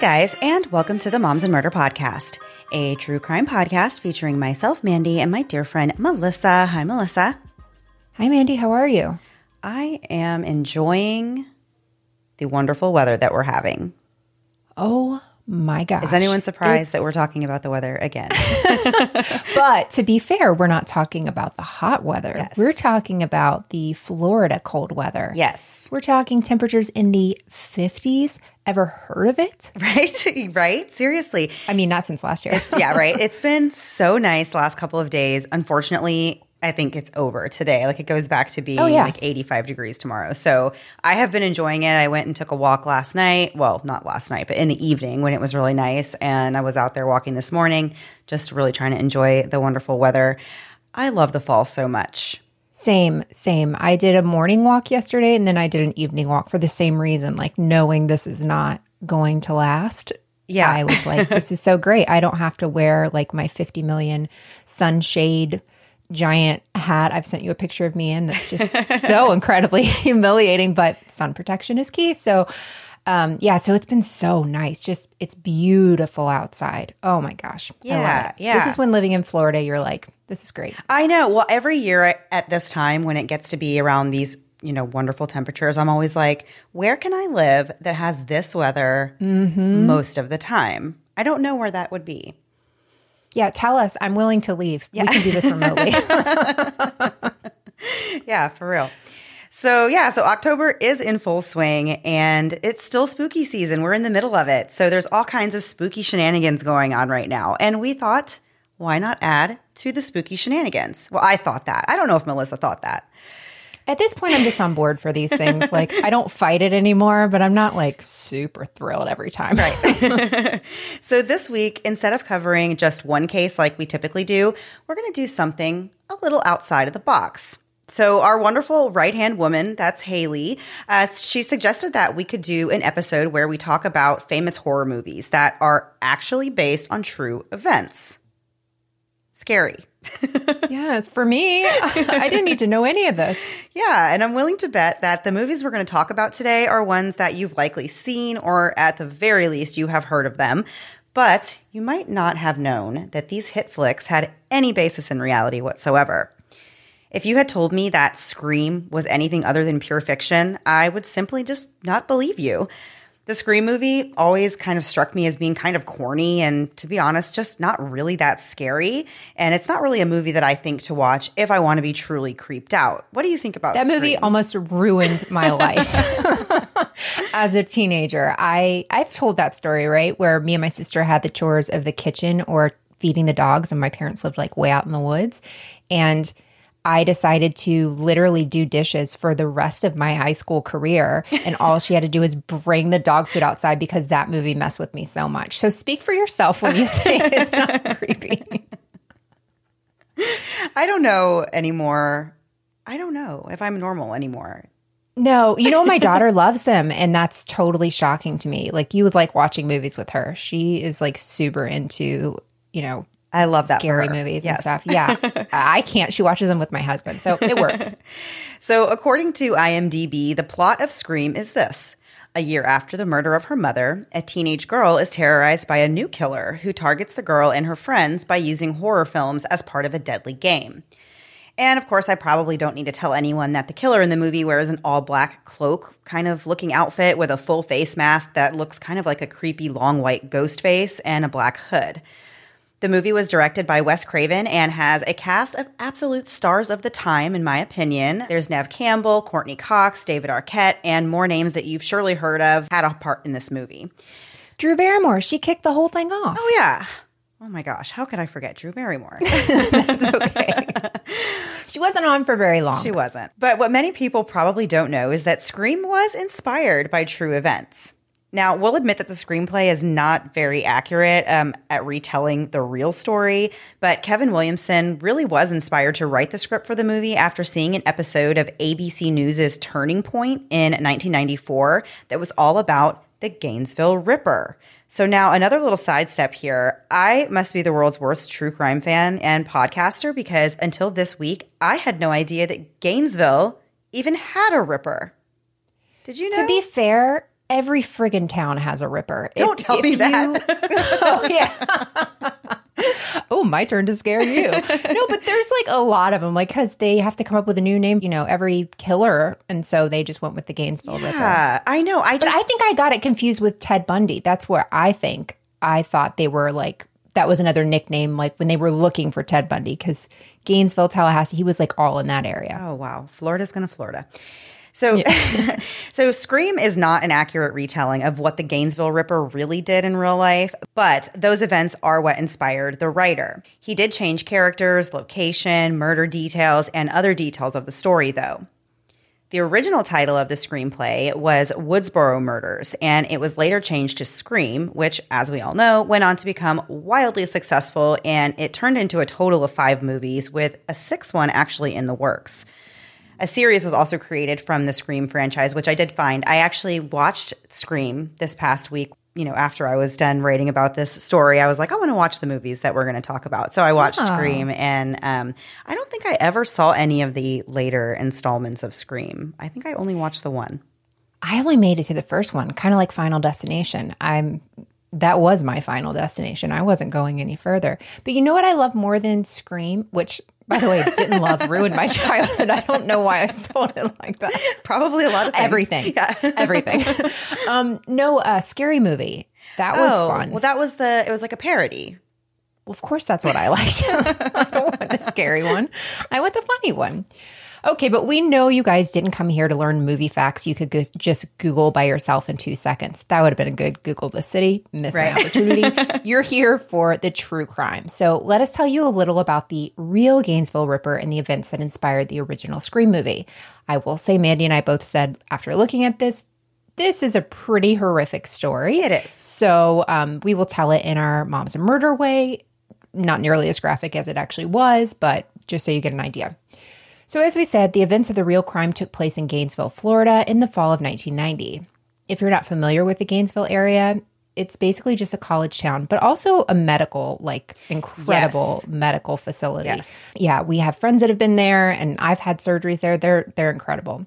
Guys, and welcome to the Moms and Murder Podcast, a true crime podcast featuring myself, Mandy, and my dear friend Melissa. Hi, Melissa. Hi, Mandy. How are you? I am enjoying the wonderful weather that we're having. Oh my gosh. Is anyone surprised It's- that we're talking about the weather again? But to be fair, we're not talking about the hot weather. Yes. We're talking about the Florida cold weather. yes. We're talking temperatures in the 50s. Ever heard of it? Right? right? Seriously. I mean, not since last year. yeah, right. It's been so nice the last couple of days. Unfortunately, I think it's over today. Like it goes back to being Oh, yeah. like 85 degrees tomorrow. So I have been enjoying it. I went and took a walk last night. Well, not last night, but in the evening when it was really nice. And I was out there walking this morning, just really trying to enjoy the wonderful weather. I love the fall so much. Same, same. I did a morning walk yesterday and then I did an evening walk for the same reason, like knowing this is not going to last. Yeah. I was like, this is so great. I don't have to wear like my 50 million sunshade giant hat I've sent you a picture of me in that's just so incredibly humiliating, but sun protection is key. So, um, yeah, so it's been so nice. Just it's beautiful outside. Oh my gosh. Yeah, yeah. This is when living in Florida, you're like, this is great. I know. Well, every year at this time when it gets to be around these, you know, wonderful temperatures, I'm always like, where can I live that has this weather most of the time? I don't know where that would be. Yeah, tell us. I'm willing to leave. We can do this remotely. Yeah, for real. So, yeah, so October is in full swing and it's still spooky season. We're in the middle of it. So, there's all kinds of spooky shenanigans going on right now. And we thought, why not add to the spooky shenanigans? Well, I thought that. I don't know if Melissa thought that. At this point, I'm just on board for these things. Like, I don't fight it anymore, but I'm not like super thrilled every time. Right. So, this week, instead of covering just one case like we typically do, we're going to do something a little outside of the box. So, our wonderful right hand woman, that's Haley, uh, she suggested that we could do an episode where we talk about famous horror movies that are actually based on true events. Scary. Yes, for me, I didn't need to know any of this. Yeah, and I'm willing to bet that the movies we're going to talk about today are ones that you've likely seen, or at the very least, you have heard of them. But you might not have known that these hit flicks had any basis in reality whatsoever. If you had told me that Scream was anything other than pure fiction, I would simply just not believe you. The Scream movie always kind of struck me as being kind of corny and, to be honest, just not really that scary. And it's not really a movie that I think to watch if I want to be truly creeped out. What do you think about that Scream? movie? Almost ruined my life as a teenager. I I've told that story right where me and my sister had the chores of the kitchen or feeding the dogs, and my parents lived like way out in the woods, and I decided to literally do dishes for the rest of my high school career. And all she had to do is bring the dog food outside because that movie messed with me so much. So speak for yourself when you say it's not creepy. I don't know anymore. I don't know if I'm normal anymore. No, you know, my daughter loves them, and that's totally shocking to me. Like, you would like watching movies with her. She is like super into, you know, I love that. scary movies Yes. and stuff. Yeah. I can't. She watches them with my husband. So it works. So, according to IMDb, the plot of Scream is this. A year after the murder of her mother, a teenage girl is terrorized by a new killer who targets the girl and her friends by using horror films as part of a deadly game. And of course, I probably don't need to tell anyone that the killer in the movie wears an all black cloak kind of looking outfit with a full face mask that looks kind of like a creepy long white ghost face and a black hood. The movie was directed by Wes Craven and has a cast of absolute stars of the time, in my opinion. There's Neve Campbell, Courteney Cox, David Arquette, and more names that you've surely heard of had a part in this movie. Drew Barrymore, she kicked the whole thing off. Oh, yeah. Oh my gosh, how could I forget Drew Barrymore? It's okay. she wasn't on for very long. She wasn't. But what many people probably don't know is that Scream was inspired by true events. Now, we'll admit that the screenplay is not very accurate um, at retelling the real story, but Kevin Williamson really was inspired to write the script for the movie after seeing an episode of ABC News' Turning Point in 1994 that was all about the Gainesville Ripper. So now another little sidestep here. I must be the world's worst true crime fan and podcaster because until this week, I had no idea that Gainesville even had a Ripper. Did you know? To be fair, every friggin' town has a ripper. Don't tell me that. oh yeah. oh, my turn to scare you. No, but there's like a lot of them, like because they have to come up with a new name. You know, every killer, and so they just went with the Gainesville Ripper. yeah, I know. I But just I think I got it confused with Ted Bundy. That's where I think I thought they were like that was another nickname, like when they were looking for Ted Bundy, because Gainesville, Tallahassee, he was like all in that area. Oh wow, Florida's gonna Florida. So, so Scream is not an accurate retelling of what the Gainesville Ripper really did in real life, but those events are what inspired the writer. He did change characters, location, murder details, and other details of the story, though. The original title of the screenplay was Woodsboro Murders, and it was later changed to Scream, which, as we all know, went on to become wildly successful, and it turned into a total of five movies, with a sixth one actually in the works. A series was also created from the Scream franchise, which I did find. I actually watched Scream this past week. You know, after I was done writing about this story, I was like, I want to watch the movies that we're going to talk about. So I watched Scream, and um, I don't think I ever saw any of the later installments of Scream. I think I only watched the one. I only made it to the first one, kind of like Final Destination. I'm that was my final destination. I wasn't going any further. But you know what I love more than Scream, which by the way, didn't love, ruined my childhood. I don't know why I sold it like that. Probably a lot of things. Everything. Yeah. Everything. Um, no, uh, scary movie. That was oh, fun. well, that was the. It was like a parody. Well, of course, that's what I liked. I don't want the scary one. I want the funny one. Okay, but we know you guys didn't come here to learn movie facts you could go- just Google by yourself in two seconds. That would have been a good Google the city. Miss Right. my opportunity. You're here for the true crime. So let us tell you a little about the real Gainesville Ripper and the events that inspired the original Scream movie. I will say, Mandy and I both said after looking at this, this is a pretty horrific story. It is. So um, we will tell it in our Moms and Murder way, not nearly as graphic as it actually was, but just so you get an idea. So, as we said, the events of the real crime took place in Gainesville, Florida in the fall of 1990. If you're not familiar with the Gainesville area, it's basically just a college town, but also a medical, like incredible Yes. medical facility. Yes. Yeah, we have friends that have been there and I've had surgeries there. They're they're incredible.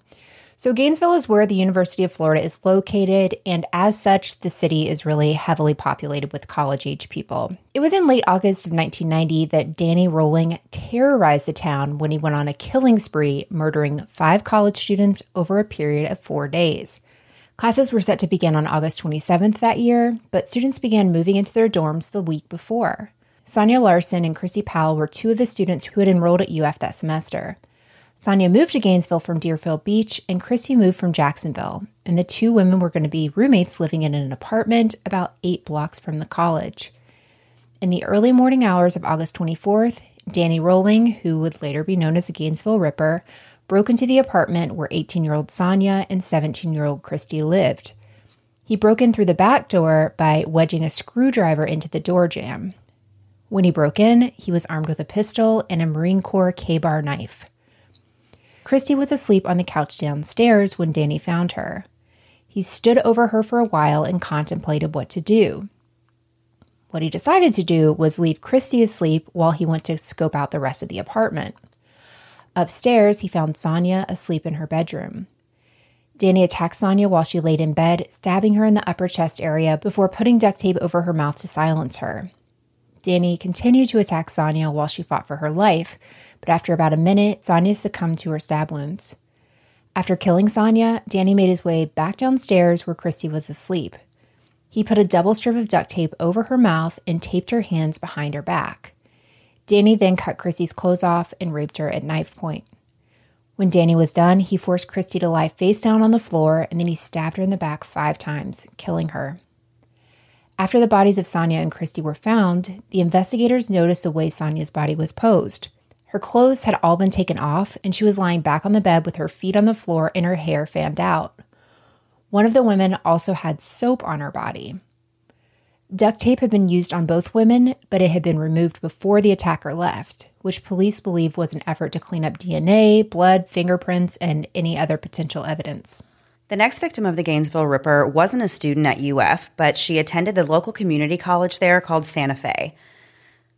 So, Gainesville is where the University of Florida is located, and as such, the city is really heavily populated with college age people. It was in late August of 1990 that Danny Rolling terrorized the town when he went on a killing spree, murdering five college students over a period of four days. Classes were set to begin on August 27th that year, but students began moving into their dorms the week before. Sonia Larson and Christy Powell were two of the students who had enrolled at UF that semester. Sonia moved to Gainesville from Deerfield Beach, and Christy moved from Jacksonville. And the two women were going to be roommates living in an apartment about eight blocks from the college. In the early morning hours of August 24th, Danny Rolling, who would later be known as the Gainesville Ripper, broke into the apartment where 18 year old Sonia and 17 year old Christy lived. He broke in through the back door by wedging a screwdriver into the door jamb. When he broke in, he was armed with a pistol and a Marine Corps Ka-Bar knife. Christy was asleep on the couch downstairs when Danny found her. He stood over her for a while and contemplated what to do. What he decided to do was leave Christy asleep while he went to scope out the rest of the apartment. Upstairs, he found Sonia asleep in her bedroom. Danny attacked Sonia while she laid in bed, stabbing her in the upper chest area before putting duct tape over her mouth to silence her. Danny continued to attack Sonia while she fought for her life, but after about a minute, Sonia succumbed to her stab wounds. After killing Sonia, Danny made his way back downstairs where Christy was asleep. He put a double strip of duct tape over her mouth and taped her hands behind her back. Danny then cut Christy's clothes off and raped her at knife point. When Danny was done, he forced Christy to lie face down on the floor and then he stabbed her in the back five times, killing her. After the bodies of Sonia and Christy were found, the investigators noticed the way Sonia's body was posed. Her clothes had all been taken off, and she was lying back on the bed with her feet on the floor and her hair fanned out. One of the women also had soap on her body. Duct tape had been used on both women, but it had been removed before the attacker left, which police believe was an effort to clean up DNA, blood, fingerprints, and any other potential evidence. The next victim of the Gainesville Ripper wasn't a student at UF, but she attended the local community college there called Santa Fe.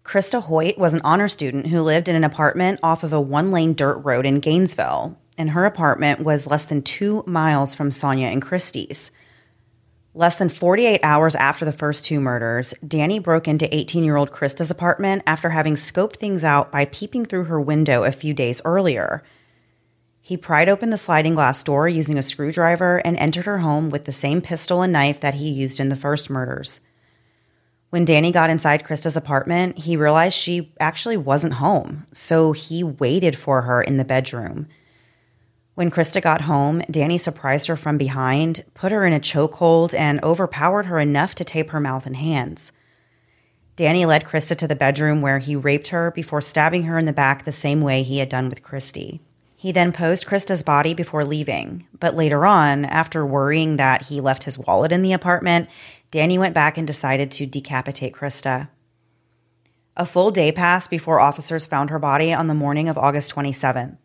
Krista Hoyt was an honor student who lived in an apartment off of a one lane dirt road in Gainesville, and her apartment was less than two miles from Sonia and Christie's. Less than 48 hours after the first two murders, Danny broke into 18 year old Krista's apartment after having scoped things out by peeping through her window a few days earlier. He pried open the sliding glass door using a screwdriver and entered her home with the same pistol and knife that he used in the first murders. When Danny got inside Krista's apartment, he realized she actually wasn't home, so he waited for her in the bedroom. When Krista got home, Danny surprised her from behind, put her in a chokehold, and overpowered her enough to tape her mouth and hands. Danny led Krista to the bedroom where he raped her before stabbing her in the back the same way he had done with Christy. He then posed Krista's body before leaving, but later on, after worrying that he left his wallet in the apartment, Danny went back and decided to decapitate Krista. A full day passed before officers found her body on the morning of August 27th.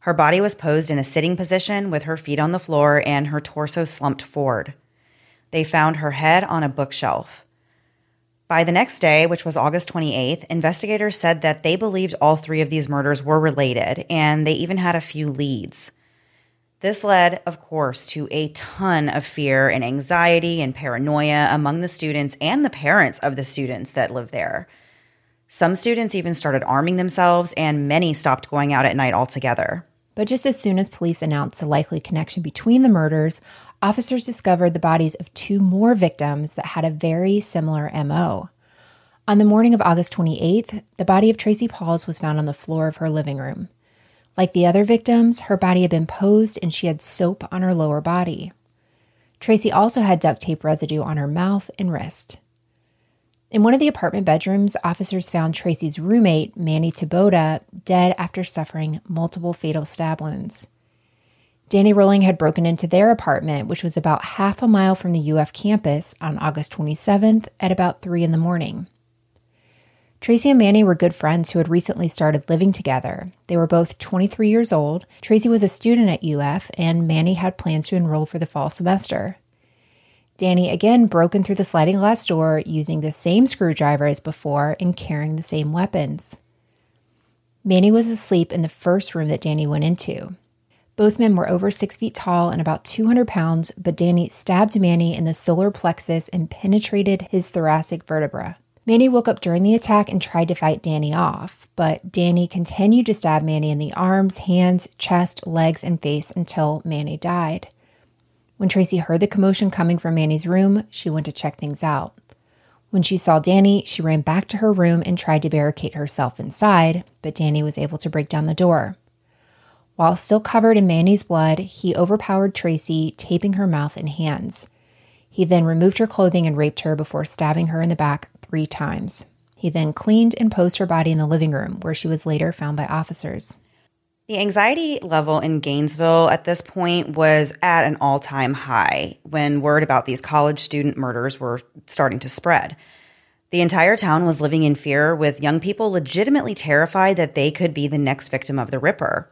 Her body was posed in a sitting position with her feet on the floor and her torso slumped forward. They found her head on a bookshelf. By the next day, which was August 28th, investigators said that they believed all three of these murders were related, and they even had a few leads. This led, of course, to a ton of fear and anxiety and paranoia among the students and the parents of the students that live there. Some students even started arming themselves, and many stopped going out at night altogether. But just as soon as police announced the likely connection between the murders, officers discovered the bodies of two more victims that had a very similar MO. On the morning of August 28th, the body of Tracy Paules was found on the floor of her living room. Like the other victims, her body had been posed and she had soap on her lower body. Tracy also had duct tape residue on her mouth and wrist. In one of the apartment bedrooms, officers found Tracy's roommate, Manny Taboada, dead after suffering multiple fatal stab wounds. Danny Rolling had broken into their apartment, which was about half a mile from the UF campus, on August 27th at about 3 in the morning. Tracy and Manny were good friends who had recently started living together. They were both 23 years old. Tracy was a student at UF, and Manny had plans to enroll for the fall semester. Danny again broke in through the sliding glass door using the same screwdriver as before and carrying the same weapons. Manny was asleep in the first room that Danny went into. Both men were over six feet tall and about 200 pounds, but Danny stabbed Manny in the solar plexus and penetrated his thoracic vertebra. Manny woke up during the attack and tried to fight Danny off, but Danny continued to stab Manny in the arms, hands, chest, legs, and face until Manny died. When Tracy heard the commotion coming from Manny's room, she went to check things out. When she saw Danny, she ran back to her room and tried to barricade herself inside, but Danny was able to break down the door. While still covered in Manny's blood, he overpowered Tracy, taping her mouth and hands. He then removed her clothing and raped her before stabbing her in the back three times. He then cleaned and posed her body in the living room, where she was later found by officers. The anxiety level in Gainesville at this point was at an all time high when word about these college student murders were starting to spread. The entire town was living in fear, with young people legitimately terrified that they could be the next victim of the Ripper.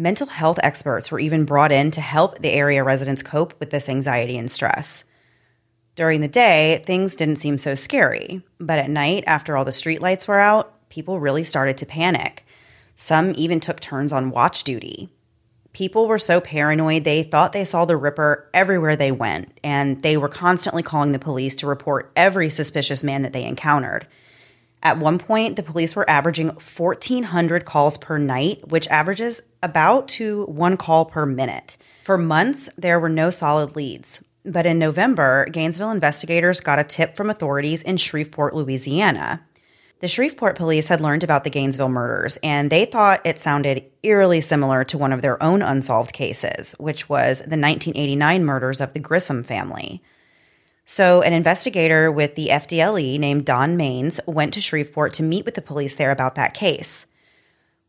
Mental health experts were even brought in to help the area residents cope with this anxiety and stress. During the day, things didn't seem so scary, but at night, after all the streetlights were out, people really started to panic. Some even took turns on watch duty. People were so paranoid they thought they saw the Ripper everywhere they went, and they were constantly calling the police to report every suspicious man that they encountered. At one point, the police were averaging 1,400 calls per night, which averages about to one call per minute. For months, there were no solid leads. But in November, Gainesville investigators got a tip from authorities in Shreveport, Louisiana. The Shreveport police had learned about the Gainesville murders, and they thought it sounded eerily similar to one of their own unsolved cases, which was the 1989 murders of the Grissom family. So, an investigator with the FDLE named Don Maines went to Shreveport to meet with the police there about that case.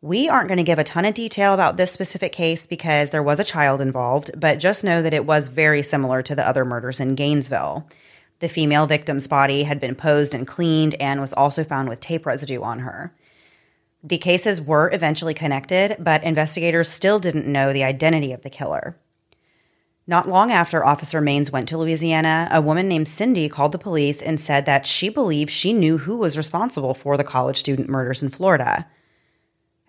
We aren't going to give a ton of detail about this specific case because there was a child involved, but just know that it was very similar to the other murders in Gainesville. The female victim's body had been posed and cleaned and was also found with tape residue on her. The cases were eventually connected, but investigators still didn't know the identity of the killer. Not long after Officer Maines went to Louisiana, a woman named Cindy called the police and said that she believed she knew who was responsible for the college student murders in Florida.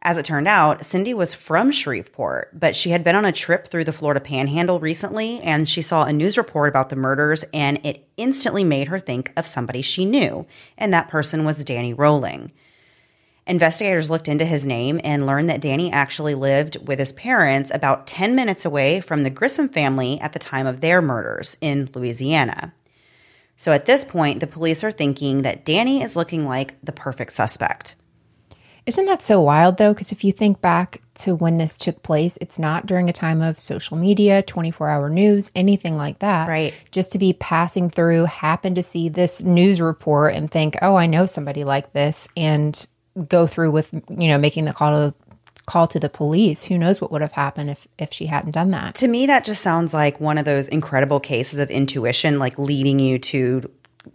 As it turned out, Cindy was from Shreveport, but she had been on a trip through the Florida panhandle recently and she saw a news report about the murders and it instantly made her think of somebody she knew, and that person was Danny Rolling. Investigators looked into his name and learned that Danny actually lived with his parents about 10 minutes away from the Grissom family at the time of their murders in Louisiana. So at this point, the police are thinking that Danny is looking like the perfect suspect. Isn't that so wild though? Because if you think back to when this took place, it's not during a time of social media, 24 hour news, anything like that. Right. Just to be passing through, happen to see this news report and think, oh, I know somebody like this, and go through with, you know, making the call to call to the police. Who knows what would have happened if if she hadn't done that? To me, that just sounds like one of those incredible cases of intuition, like leading you to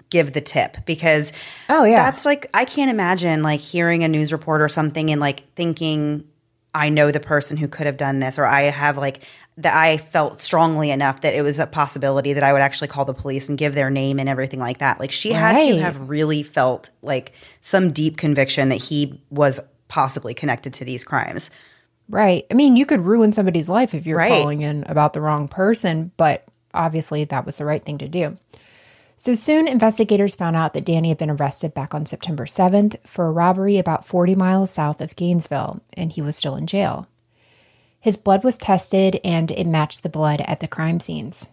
give the tip because oh yeah that's like i can't imagine like hearing a news report or something and like thinking i know the person who could have done this or i have like that i felt strongly enough that it was a possibility that i would actually call the police and give their name and everything like that like she right. had to have really felt like some deep conviction that he was possibly connected to these crimes right i mean you could ruin somebody's life if you're right. calling in about the wrong person but obviously that was the right thing to do so soon, investigators found out that Danny had been arrested back on September 7th for a robbery about 40 miles south of Gainesville, and he was still in jail. His blood was tested and it matched the blood at the crime scenes.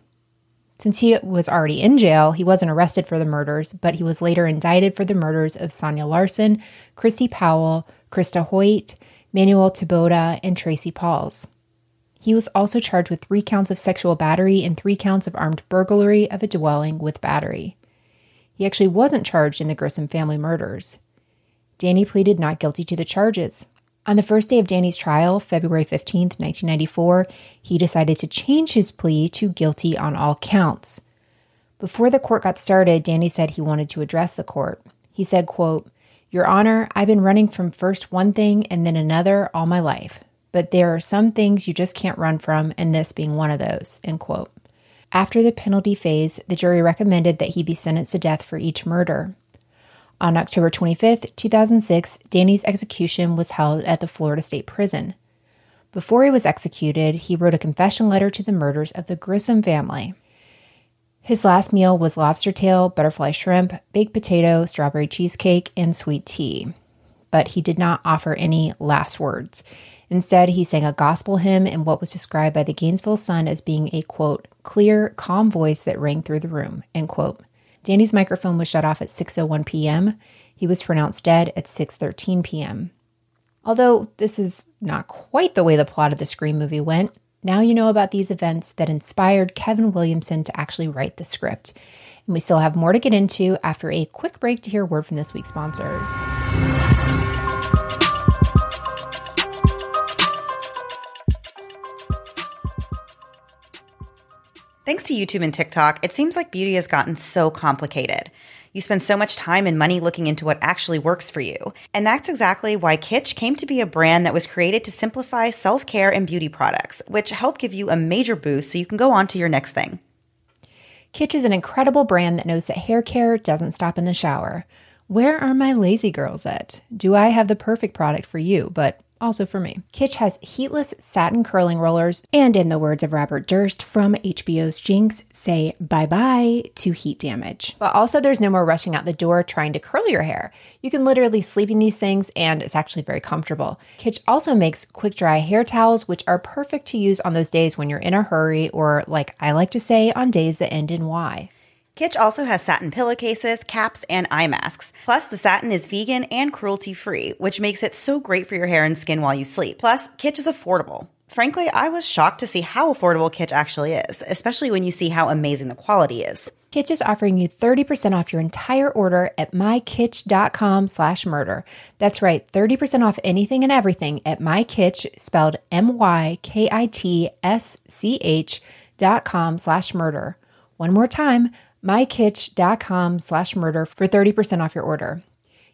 Since he was already in jail, he wasn't arrested for the murders, but he was later indicted for the murders of Sonia Larson, Christy Powell, Krista Hoyt, Manuel Taboada, and Tracy Paules. He was also charged with three counts of sexual battery and three counts of armed burglary of a dwelling with battery. He actually wasn't charged in the Grissom family murders. Danny pleaded not guilty to the charges. On the first day of Danny's trial, February 15, 1994, he decided to change his plea to guilty on all counts. Before the court got started, Danny said he wanted to address the court. He said, quote, Your Honor, I've been running from first one thing and then another all my life but there are some things you just can't run from, and this being one of those. End quote. After the penalty phase, the jury recommended that he be sentenced to death for each murder. On October 25, 2006, Danny's execution was held at the Florida State Prison. Before he was executed, he wrote a confession letter to the murders of the Grissom family. His last meal was lobster tail, butterfly shrimp, baked potato, strawberry cheesecake, and sweet tea. But he did not offer any last words. Instead, he sang a gospel hymn in what was described by the Gainesville Sun as being a quote, clear, calm voice that rang through the room, end quote. Danny's microphone was shut off at 6:01 p.m. He was pronounced dead at 6:13 p.m. Although this is not quite the way the plot of the Scream movie went, now you know about these events that inspired Kevin Williamson to actually write the script. And we still have more to get into after a quick break to hear word from this week's sponsors. Thanks to YouTube and TikTok, it seems like beauty has gotten so complicated. You spend so much time and money looking into what actually works for you. And that's exactly why Kitsch came to be a brand that was created to simplify self care and beauty products, which help give you a major boost so you can go on to your next thing. Kitsch is an incredible brand that knows that hair care doesn't stop in the shower. Where are my lazy girls at? Do I have the perfect product for you? But also for me. Kitsch has heatless satin curling rollers, and in the words of Robert Durst from HBO's Jinx, say bye bye to heat damage. But also, there's no more rushing out the door trying to curl your hair. You can literally sleep in these things, and it's actually very comfortable. Kitsch also makes quick dry hair towels, which are perfect to use on those days when you're in a hurry, or like I like to say, on days that end in Y. Kitsch also has satin pillowcases, caps, and eye masks. Plus, the satin is vegan and cruelty free, which makes it so great for your hair and skin while you sleep. Plus, Kitsch is affordable. Frankly, I was shocked to see how affordable Kitsch actually is, especially when you see how amazing the quality is. Kitsch is offering you 30% off your entire order at mykitsch.com slash murder. That's right, 30% off anything and everything at mykitsch, spelled M-Y-K-I-T-S-C-H dot com slash murder. One more time, mykitsch.com slash murder for 30% off your order.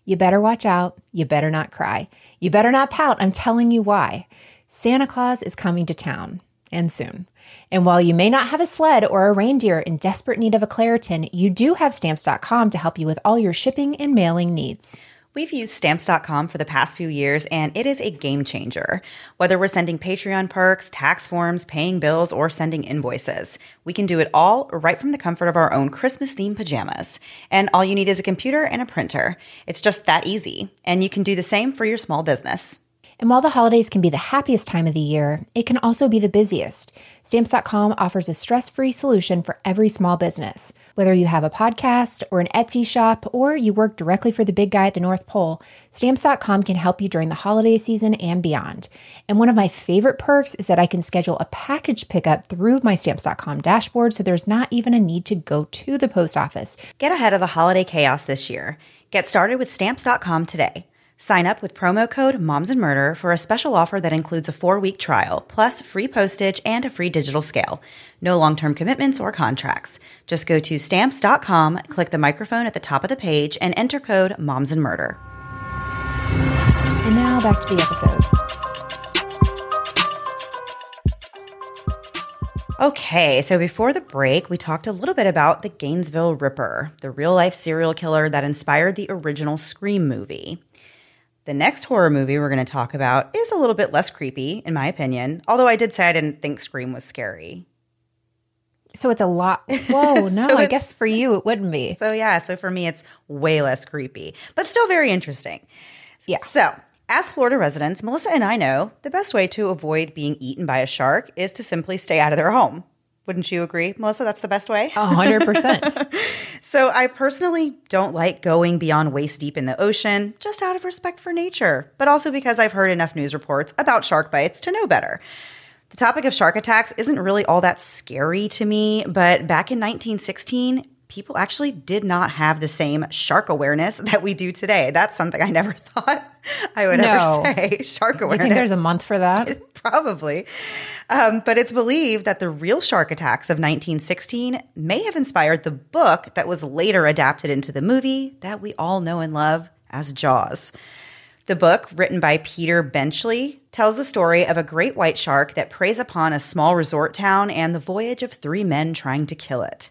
You better watch out. You better not cry. You better not pout. I'm telling you why. Santa Claus is coming to town and soon. And while you may not have a sled or a reindeer in desperate need of a Claritin, you do have stamps.com to help you with all your shipping and mailing needs. We've used stamps.com for the past few years and it is a game changer. Whether we're sending Patreon perks, tax forms, paying bills, or sending invoices, we can do it all right from the comfort of our own Christmas themed pajamas. And all you need is a computer and a printer. It's just that easy. And you can do the same for your small business. And while the holidays can be the happiest time of the year, it can also be the busiest. Stamps.com offers a stress free solution for every small business. Whether you have a podcast or an Etsy shop or you work directly for the big guy at the North Pole, Stamps.com can help you during the holiday season and beyond. And one of my favorite perks is that I can schedule a package pickup through my Stamps.com dashboard so there's not even a need to go to the post office. Get ahead of the holiday chaos this year. Get started with Stamps.com today. Sign up with promo code Moms and Murder for a special offer that includes a four week trial, plus free postage and a free digital scale. No long term commitments or contracts. Just go to stamps.com, click the microphone at the top of the page, and enter code Moms and Murder. And now back to the episode. Okay, so before the break, we talked a little bit about the Gainesville Ripper, the real life serial killer that inspired the original Scream movie. The next horror movie we're going to talk about is a little bit less creepy, in my opinion, although I did say I didn't think Scream was scary. So it's a lot. Whoa, no, so I guess for you it wouldn't be. So, yeah, so for me it's way less creepy, but still very interesting. Yeah. So, as Florida residents, Melissa and I know the best way to avoid being eaten by a shark is to simply stay out of their home. Wouldn't you agree, Melissa? That's the best way? A hundred percent. So I personally don't like going beyond waist deep in the ocean, just out of respect for nature, but also because I've heard enough news reports about shark bites to know better. The topic of shark attacks isn't really all that scary to me, but back in 1916, people actually did not have the same shark awareness that we do today. That's something I never thought I would No. ever say. Shark Do you awareness. think there's a month for that? Probably. Um, but it's believed that the real shark attacks of 1916 may have inspired the book that was later adapted into the movie that we all know and love as Jaws. The book, written by Peter Benchley, tells the story of a great white shark that preys upon a small resort town and the voyage of three men trying to kill it.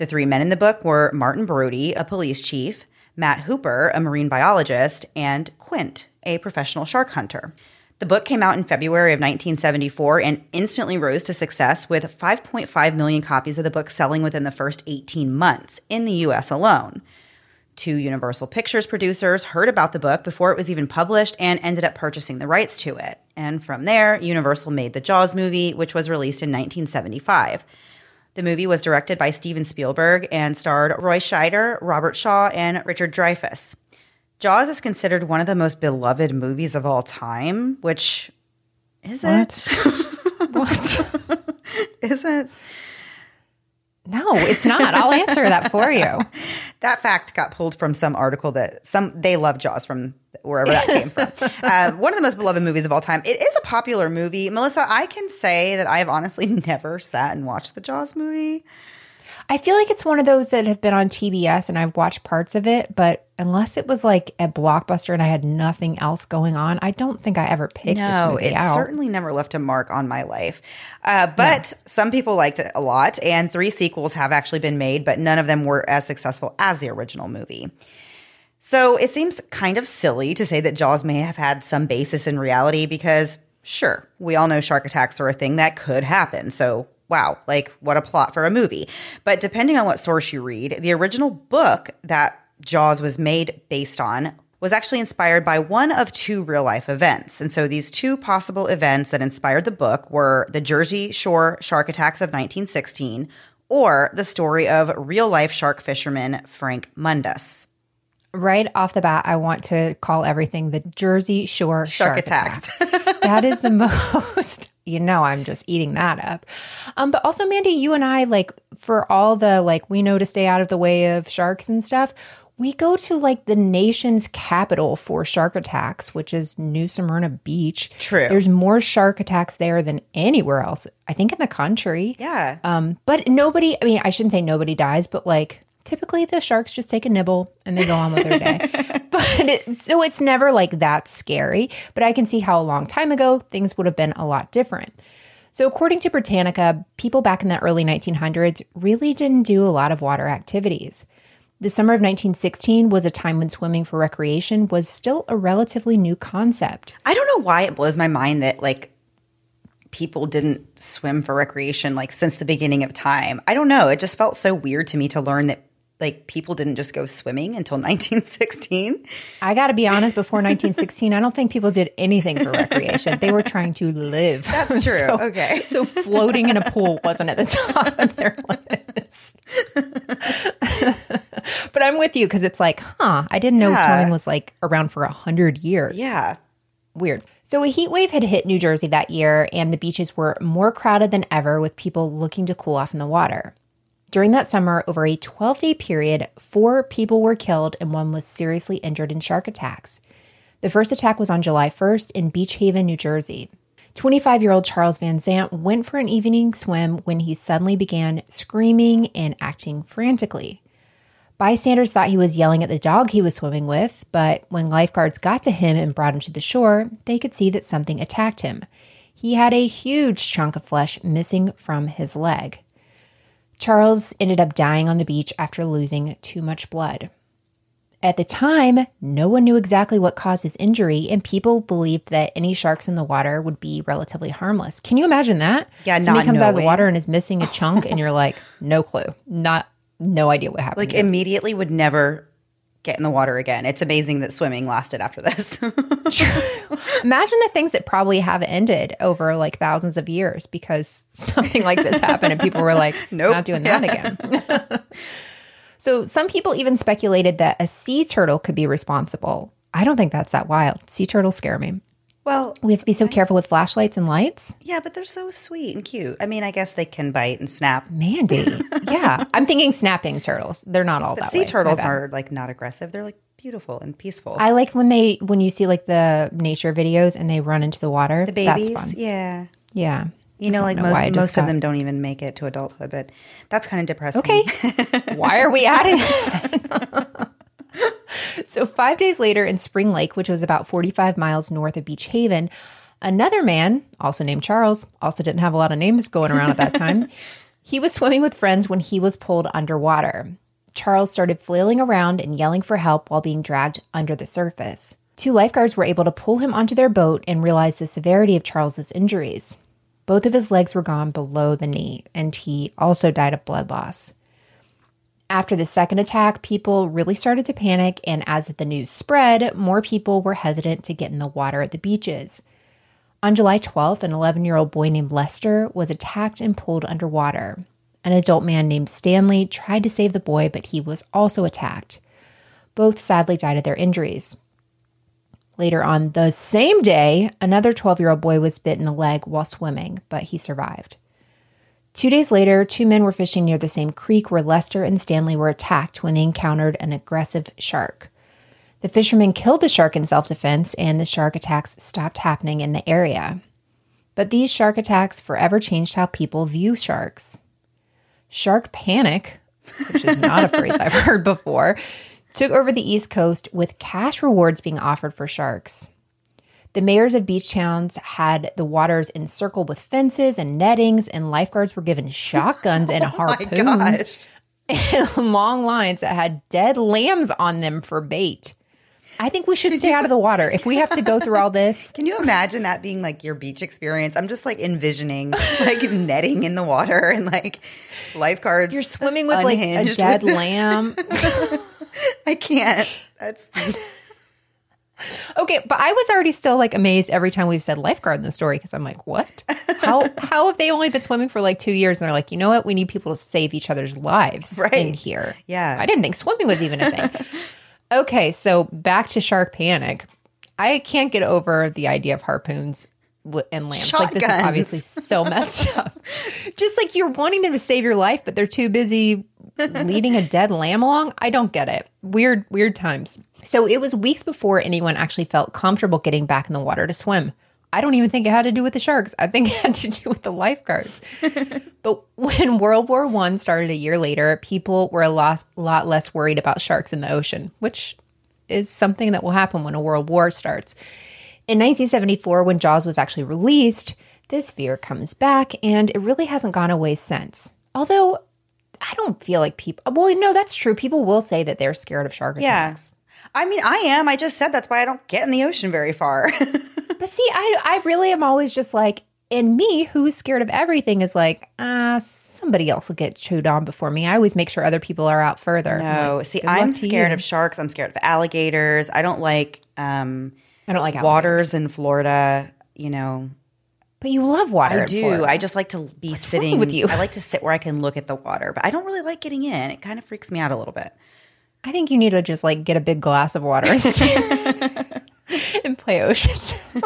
The three men in the book were Martin Brody, a police chief, Matt Hooper, a marine biologist, and Quint, a professional shark hunter. The book came out in February of 1974 and instantly rose to success with 5.5 million copies of the book selling within the first 18 months in the US alone. Two Universal Pictures producers heard about the book before it was even published and ended up purchasing the rights to it. And from there, Universal made the Jaws movie, which was released in 1975. The movie was directed by Steven Spielberg and starred Roy Scheider, Robert Shaw, and Richard Dreyfuss. Jaws is considered one of the most beloved movies of all time, which is What? it? What? is it? No, it's not. I'll answer that for you. That fact got pulled from some article that some they love Jaws from wherever that came from. Uh, one of the most beloved movies of all time. It is a popular movie. Melissa, I can say that I have honestly never sat and watched the Jaws movie. I feel like it's one of those that have been on TBS and I've watched parts of it, but unless it was like a blockbuster and I had nothing else going on, I don't think I ever picked this No, it out. certainly never left a mark on my life. Uh, but some people liked it a lot, and three sequels have actually been made, but none of them were as successful as the original movie. So it seems kind of silly to say that Jaws may have had some basis in reality because, sure, we all know shark attacks are a thing that could happen. So, wow, like what a plot for a movie. But depending on what source you read, the original book that Jaws was made based on was actually inspired by one of two real life events. And so these two possible events that inspired the book were the Jersey Shore shark attacks of 1916 or the story of real life shark fisherman Frank Mundus. right off the bat, I want to call everything the Jersey Shore Shark shark, attacks. attack. that is the most, you know, I'm just eating that up. Um, but also, Mandy, you and I, like, for all the, like, we know to stay out of the way of sharks and stuff, we go to, like, the nation's capital for shark attacks, which is New Smyrna Beach. True. There's more shark attacks there than anywhere else, I think, in the country. Yeah. Um, but nobody, I mean, I shouldn't say nobody dies, but like typically the sharks just take a nibble and they go on with their day. but it, so it's never like that scary. But I can see how a long time ago things would have been a lot different. So, according to Britannica, people back in the early 1900s really didn't do a lot of water activities. The summer of 1916 was a time when swimming for recreation was still a relatively new concept. I don't know why it blows my mind that like people didn't swim for recreation like since the beginning of time. I don't know. It just felt so weird to me to learn that like people didn't just go swimming until 1916. I got to be honest, before 1916, I don't think people did anything for recreation. They were trying to live. That's true. So- okay. So floating in a pool wasn't at the top of their list. but I'm with you because it's like, huh, I didn't know Yeah. swimming was like around for a hundred years. Yeah. Weird. So a heat wave had hit New Jersey that year, and the beaches were more crowded than ever with people looking to cool off in the water. During that summer, over a 12 day period, four people were killed and one was seriously injured in shark attacks. The first attack was on July 1st in Beach Haven, New Jersey. 25 year old Charles Vansant went for an evening swim when he suddenly began screaming and acting frantically. Bystanders thought he was yelling at the dog he was swimming with, but when lifeguards got to him and brought him to the shore, they could see that something attacked him. He had a huge chunk of flesh missing from his leg. Charles ended up dying on the beach after losing too much blood. At the time, no one knew exactly what caused his injury, and people believed that any sharks in the water would be relatively harmless. Can you imagine that? Yeah, somebody comes out of the knowing. water and is missing a chunk, and you're like, no clue, not, no idea what happened. Like immediately would never get in the water again. It's amazing that swimming lasted after this. Imagine the things that probably have ended over like thousands of years because something like this happened and people were like, Nope. not doing that again. so some people even speculated that a sea turtle could be responsible. I don't think that's that wild. Sea turtles scare me. Well, We have to be so careful with flashlights and lights. yeah, but they're so sweet and cute. I mean, I guess they can bite and snap. Mandy. yeah. I'm thinking snapping turtles. They're not all But that sea way. Turtles are like not aggressive. They're like beautiful and peaceful. I like when they when you see like the nature videos and they run into the water. the babies, That's fun. yeah. Yeah. You know, like know most, most of them don't even make it to adulthood, but that's kind of depressing. Okay. Why are we adding that? so, five days later in Spring Lake, which was about 45 miles north of Beach Haven, another man, also named Charles, also didn't have a lot of names going around at that time, he was swimming with friends when he was pulled underwater. Charles started flailing around and yelling for help while being dragged under the surface. Two lifeguards were able to pull him onto their boat and realize the severity of Charles's injuries. Both of his legs were gone below the knee, and he also died of blood loss. After the second attack, people really started to panic, and as the news spread, more people were hesitant to get in the water at the beaches. On July 12th, an 11 year old boy named Lester was attacked and pulled underwater. An adult man named Stanley tried to save the boy, but he was also attacked. Both sadly died of their injuries. Later on the same day, another 12 year old boy was bit in the leg while swimming, but he survived. Two days later, two men were fishing near the same creek where Lester and Stanley were attacked when they encountered an aggressive shark. The fishermen killed the shark in self defense, and the shark attacks stopped happening in the area. But these shark attacks forever changed how people view sharks. Shark panic, which is not a phrase I've heard before, took over the East Coast with cash rewards being offered for sharks. The mayors of beach towns had the waters encircled with fences and nettings, and lifeguards were given shotguns and Oh harpoons and long lines that had dead lambs on them for bait. I think we should stay out of the water. If we have to go through all this, Can you imagine that being like your beach experience? I'm just like envisioning like netting in the water and like lifeguards. you're swimming with like a dead with- lamb. I can't. That's Okay, but I was already still like amazed every time we've said lifeguard in the story because I'm like, what? How how have they only been swimming for like two years and they're like, you know what? We need people to save each other's lives right. in here. Yeah. I didn't think swimming was even a thing. okay, so back to shark panic. I can't get over the idea of harpoons and lambs. Like this is obviously so messed up. Just like you're wanting them to save your life, but they're too busy leading a dead lamb along. I don't get it. Weird, weird times. So it was weeks before anyone actually felt comfortable getting back in the water to swim. I don't even think it had to do with the sharks. I think it had to do with the lifeguards. but when World War One started a year later, people were a lot, lot less worried about sharks in the ocean, which is something that will happen when a world war starts. In 1974, when Jaws was actually released, this fear comes back and it really hasn't gone away since. Although I don't feel like people, well, no, that's true. People will say that they're scared of shark yeah. attacks. I mean, I am. I just said that's why I don't get in the ocean very far. But see, I, I really am always just like, and me, who's scared of everything, is like, ah, somebody else will get chewed on before me. I always make sure other people are out further. No, like, see, I'm scared of sharks. I'm scared of alligators. I don't like um, I don't like alligators. waters in Florida. You know, but you love water. I do. Florida. I just like to be sitting with you? I like to sit where I can look at the water, but I don't really like getting in. It kind of freaks me out a little bit. I think you need to just like get a big glass of water and, stare and play oceans.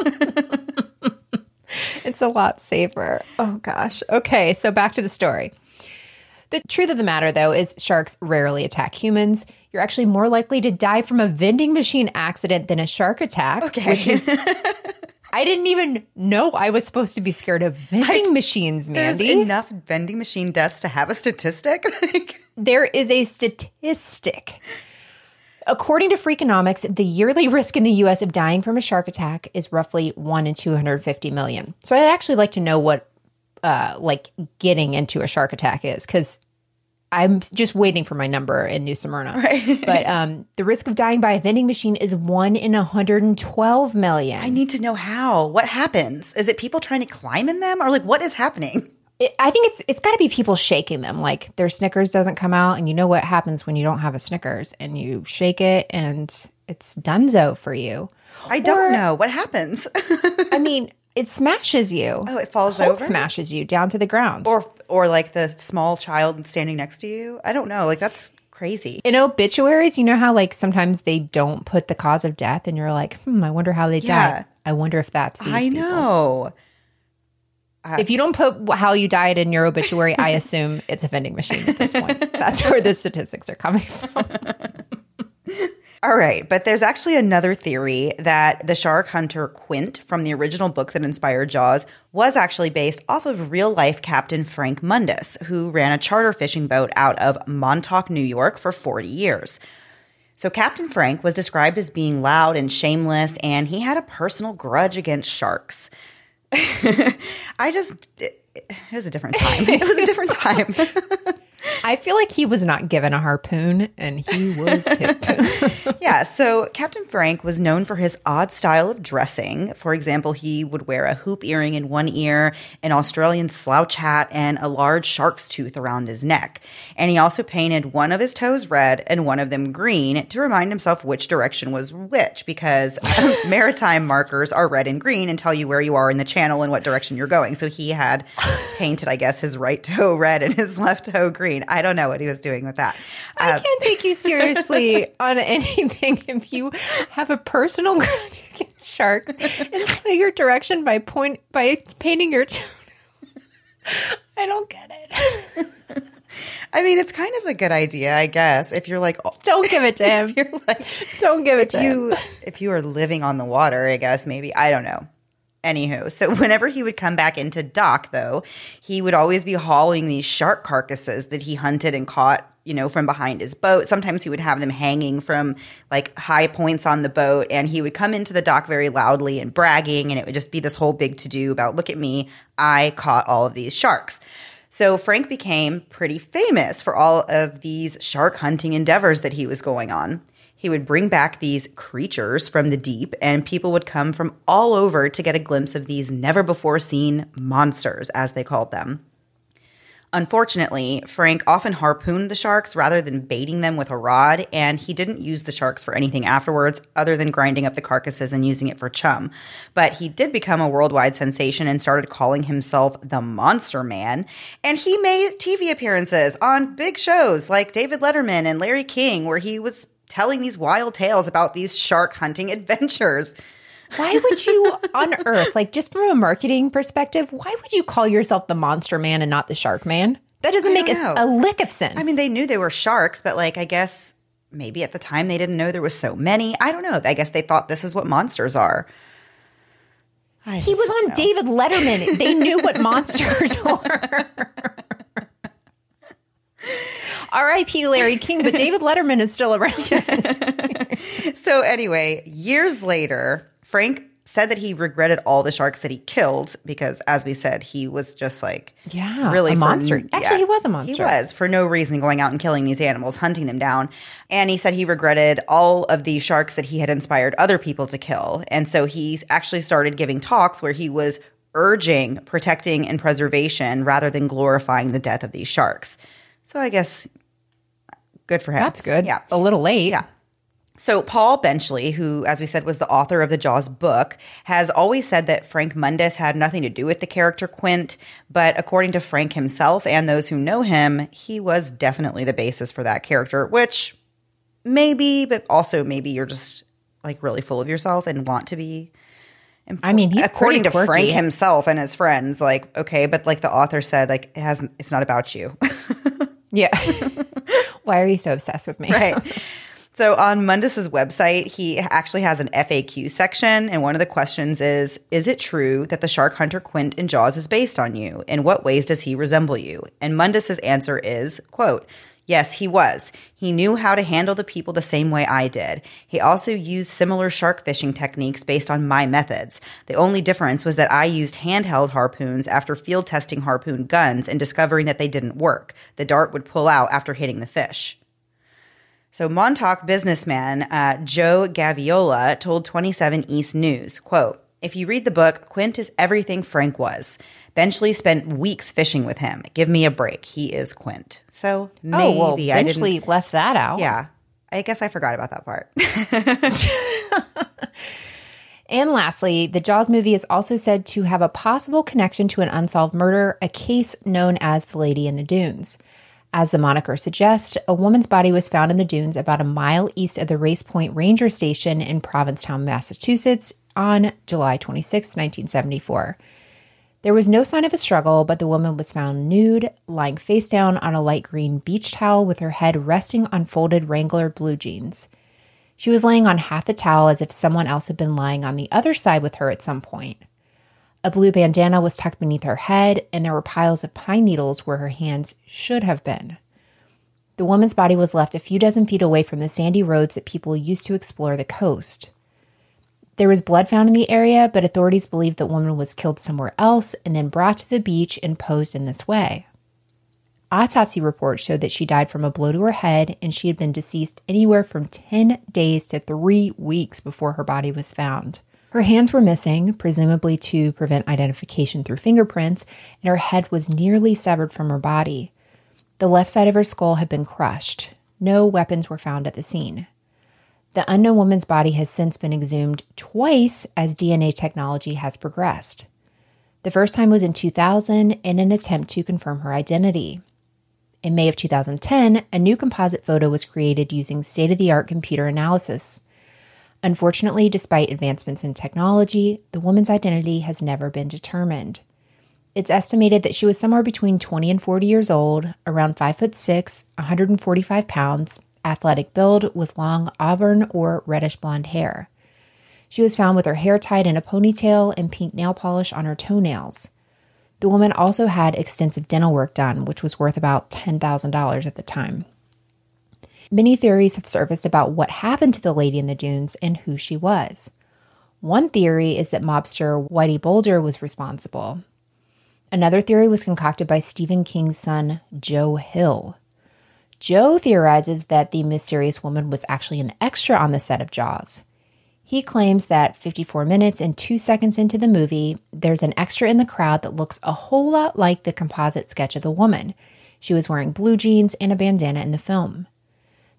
it's a lot safer. Oh gosh. Okay, so back to the story. The truth of the matter, though, is sharks rarely attack humans. You're actually more likely to die from a vending machine accident than a shark attack. Okay. Which is, I didn't even know I was supposed to be scared of vending machines, Mandy. There's enough vending machine deaths to have a statistic. There is a statistic. According to Freakonomics, the yearly risk in the US of dying from a shark attack is roughly 1 in 250 million. So I'd actually like to know what uh like getting into a shark attack is cuz I'm just waiting for my number in New Smyrna. But um the risk of dying by a vending machine is 1 in 112 million. I need to know how. What happens? Is it people trying to climb in them, or like what is happening? it, I think it's it's got to be people shaking them. Like their Snickers doesn't come out, and you know what happens when you don't have a Snickers, and you shake it, and it's Dunzo for you. I don't know what happens. I mean, it smashes you. Oh, it falls Hulk over? smashes you down to the ground. or or like the small child standing next to you. I don't know. Like that's crazy. in obituaries, you know how like sometimes they don't put the cause of death, and you're like, hmm, I wonder how they Yeah. died. I wonder if that's these I people. know. If you don't put how you died in your obituary, I assume it's a vending machine at this point. That's where the statistics are coming from. All right, but there's actually another theory that the shark hunter Quint from the original book that inspired Jaws was actually based off of real life Captain Frank Mundus, who ran a charter fishing boat out of Montauk, New York for 40 years. So, Captain Frank was described as being loud and shameless, and he had a personal grudge against sharks. I just, it, was a different time. It was a different time. I feel like he was not given a harpoon and he was tipped. yeah, so Captain Frank was known for his odd style of dressing. For example, he would wear a hoop earring in one ear, an Australian slouch hat, and a large shark's tooth around his neck. And he also painted one of his toes red and one of them green to remind himself which direction was which, because maritime markers are red and green and tell you where you are in the channel and what direction you're going. So he had painted, I guess, his right toe red and his left toe green. I don't know what he was doing with that. I uh, can't take you seriously on anything if you have a personal grudge against sharks and play your direction by point by painting your toe. I don't get it. I mean, it's kind of a good idea, I guess. If you're like, don't give it to him. you're Like, don't give it to you, him. If you are living on the water, I guess maybe I don't know. Anywho, so whenever he would come back into dock, though, he would always be hauling these shark carcasses that he hunted and caught, you know, from behind his boat. Sometimes he would have them hanging from like high points on the boat, and he would come into the dock very loudly and bragging, and it would just be this whole big to do about, look at me, I caught all of these sharks. So Frank became pretty famous for all of these shark hunting endeavors that he was going on. He would bring back these creatures from the deep, and people would come from all over to get a glimpse of these never before seen monsters, as they called them. Unfortunately, Frank often harpooned the sharks rather than baiting them with a rod, and he didn't use the sharks for anything afterwards other than grinding up the carcasses and using it for chum. But he did become a worldwide sensation and started calling himself the Monster Man, and he made TV appearances on big shows like David Letterman and Larry King, where he was telling these wild tales about these shark hunting adventures. Why would you on earth, like just from a marketing perspective, why would you call yourself the monster man and not the shark man? That doesn't make a, a, lick of sense. I mean, they knew they were sharks, but like, I guess maybe at the time they didn't know there was so many. I don't know. I guess they thought this is what monsters are. he was on know. David Letterman. they knew what monsters were. R.I.P. Larry King, but David Letterman is still around. so, anyway, years later, Frank said that he regretted all the sharks that he killed because, as we said, he was just like, yeah, really a monster. For, Actually, yeah, he was a monster. He was for no reason going out and killing these animals, hunting them down. And he said he regretted all of the sharks that he had inspired other people to kill. And so he actually started giving talks where he was urging protecting and preservation rather than glorifying the death of these sharks. So I guess good for him. That's good. Yeah. A little late. Yeah. So, Paul Benchley, who, as we said, was the author of the Jaws book, has always said that Frank Mundus had nothing to do with the character Quint. But according to Frank himself and those who know him, he was definitely the basis for that character, which maybe, but also maybe you're just like really full of yourself and want to be. Important. I mean, he's according to Frank himself and his friends, like okay, but like the author said, like it hasn't. It's not about you. yeah. Why are you so obsessed with me? Right. So on Mundus's website, he actually has an FAQ section, and one of the questions is: Is it true that the shark hunter Quint in Jaws is based on you? In what ways does he resemble you? And Mundus's answer is: "Quote." Yes, he was. He knew how to handle the people the same way I did. He also used similar shark fishing techniques based on my methods. The only difference was that I used handheld harpoons after field testing harpoon guns and discovering that they didn't work. The dart would pull out after hitting the fish. So Montauk businessman uh, Joe Gaviola told 27 East News, quote, if you read the book, Quint is everything Frank was. Benchley spent weeks fishing with him. Give me a break. He is Quint. So maybe oh, well, I Benchley left that out. Yeah. I guess I forgot about that part. and lastly, the Jaws movie is also said to have a possible connection to an unsolved murder, a case known as the Lady in the Dunes. As the moniker suggests, a woman's body was found in the dunes about a mile east of the Race Point Ranger Station in Provincetown, Massachusetts on July 26, 1974. There was no sign of a struggle, but the woman was found nude, lying face down on a light green beach towel with her head resting on folded Wrangler blue jeans. She was laying on half the towel as if someone else had been lying on the other side with her at some point. A blue bandana was tucked beneath her head, and there were piles of pine needles where her hands should have been. The woman's body was left a few dozen feet away from the sandy roads that people used to explore the coast. There was blood found in the area, but authorities believe the woman was killed somewhere else and then brought to the beach and posed in this way. Autopsy reports showed that she died from a blow to her head and she had been deceased anywhere from 10 days to three weeks before her body was found. Her hands were missing, presumably to prevent identification through fingerprints, and her head was nearly severed from her body. The left side of her skull had been crushed. No weapons were found at the scene. The unknown woman's body has since been exhumed twice as DNA technology has progressed. The first time was in 2000 in an attempt to confirm her identity. In May of 2010, a new composite photo was created using state of the art computer analysis. Unfortunately, despite advancements in technology, the woman's identity has never been determined. It's estimated that she was somewhere between 20 and 40 years old, around 5 foot 6, 145 pounds, athletic build with long auburn or reddish blonde hair. She was found with her hair tied in a ponytail and pink nail polish on her toenails. The woman also had extensive dental work done, which was worth about $10,000 at the time. Many theories have surfaced about what happened to the lady in the dunes and who she was. One theory is that mobster Whitey Bulger was responsible. Another theory was concocted by Stephen King's son, Joe Hill. Joe theorizes that the mysterious woman was actually an extra on the set of Jaws. He claims that 54 minutes and 2 seconds into the movie, there's an extra in the crowd that looks a whole lot like the composite sketch of the woman. She was wearing blue jeans and a bandana in the film.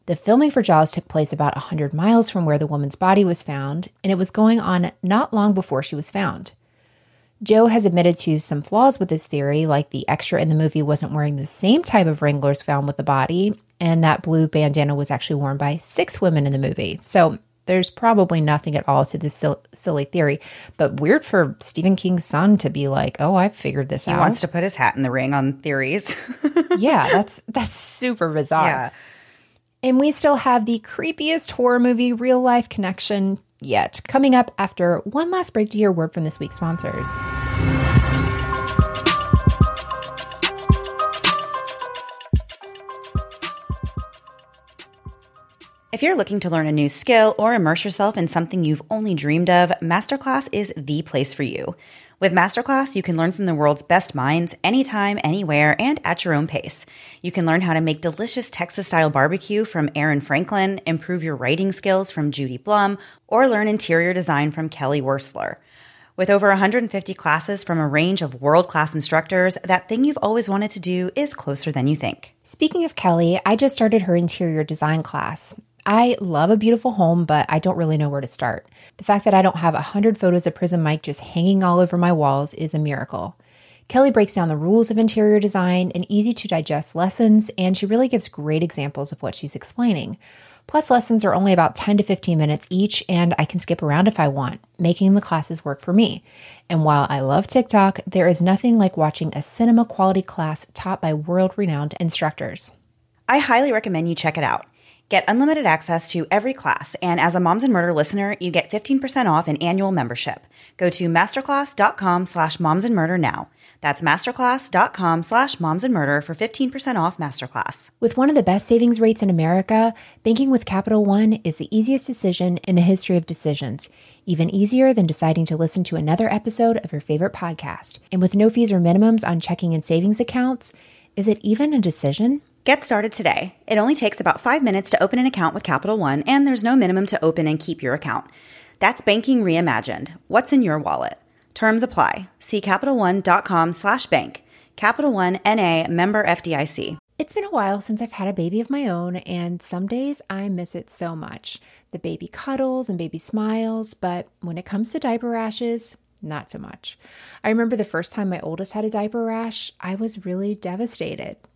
The filming for Jaws took place about 100 miles from where the woman's body was found, and it was going on not long before she was found. Joe has admitted to some flaws with this theory, like the extra in the movie wasn't wearing the same type of Wranglers found with the body, and that blue bandana was actually worn by six women in the movie. So there's probably nothing at all to this silly theory, but weird for Stephen King's son to be like, "Oh, I've figured this he out." He wants to put his hat in the ring on theories. yeah, that's that's super bizarre. Yeah. And we still have the creepiest horror movie real life connection yet. Coming up after one last break to hear word from this week's sponsors. If you're looking to learn a new skill or immerse yourself in something you've only dreamed of, Masterclass is the place for you. With Masterclass, you can learn from the world's best minds anytime, anywhere, and at your own pace. You can learn how to make delicious Texas style barbecue from Aaron Franklin, improve your writing skills from Judy Blume, or learn interior design from Kelly Wearstler. With over 150 classes from a range of world class instructors, that thing you've always wanted to do is closer than you think. Speaking of Kelly, I just started her interior design class. I love a beautiful home, but I don't really know where to start. The fact that I don't have a hundred photos of Prism Mike just hanging all over my walls is a miracle. Kelly breaks down the rules of interior design and easy to digest lessons, and she really gives great examples of what she's explaining. Plus, lessons are only about 10 to 15 minutes each, and I can skip around if I want, making the classes work for me. And while I love TikTok, there is nothing like watching a cinema quality class taught by world renowned instructors. I highly recommend you check it out. Get unlimited access to every class, and as a Moms and Murder listener, you get 15% off an annual membership. Go to masterclass.com slash moms and murder now. That's masterclass.com slash moms and murder for 15% off masterclass. With one of the best savings rates in America, banking with Capital One is the easiest decision in the history of decisions, even easier than deciding to listen to another episode of your favorite podcast. And with no fees or minimums on checking and savings accounts, is it even a decision? Get started today. It only takes about five minutes to open an account with Capital One, and there's no minimum to open and keep your account. That's banking reimagined. What's in your wallet? Terms apply. See CapitalOne.com slash bank. Capital One NA member FDIC. It's been a while since I've had a baby of my own, and some days I miss it so much. The baby cuddles and baby smiles, but when it comes to diaper rashes, not so much. I remember the first time my oldest had a diaper rash, I was really devastated.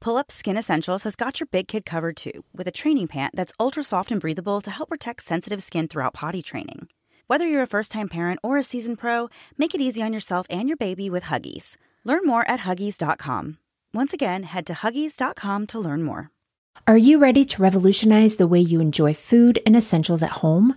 Pull Up Skin Essentials has got your big kid covered too, with a training pant that's ultra soft and breathable to help protect sensitive skin throughout potty training. Whether you're a first time parent or a seasoned pro, make it easy on yourself and your baby with Huggies. Learn more at Huggies.com. Once again, head to Huggies.com to learn more. Are you ready to revolutionize the way you enjoy food and essentials at home?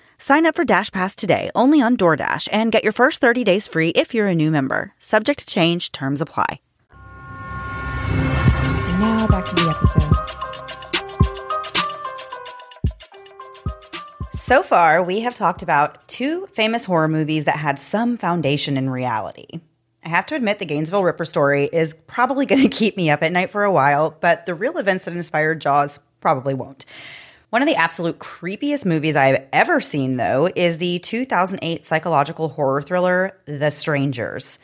Sign up for Dash Pass today only on DoorDash and get your first 30 days free if you're a new member. Subject to change, terms apply. And now back to the episode. So far, we have talked about two famous horror movies that had some foundation in reality. I have to admit, the Gainesville Ripper story is probably going to keep me up at night for a while, but the real events that inspired Jaws probably won't. One of the absolute creepiest movies I've ever seen, though, is the 2008 psychological horror thriller, The Strangers.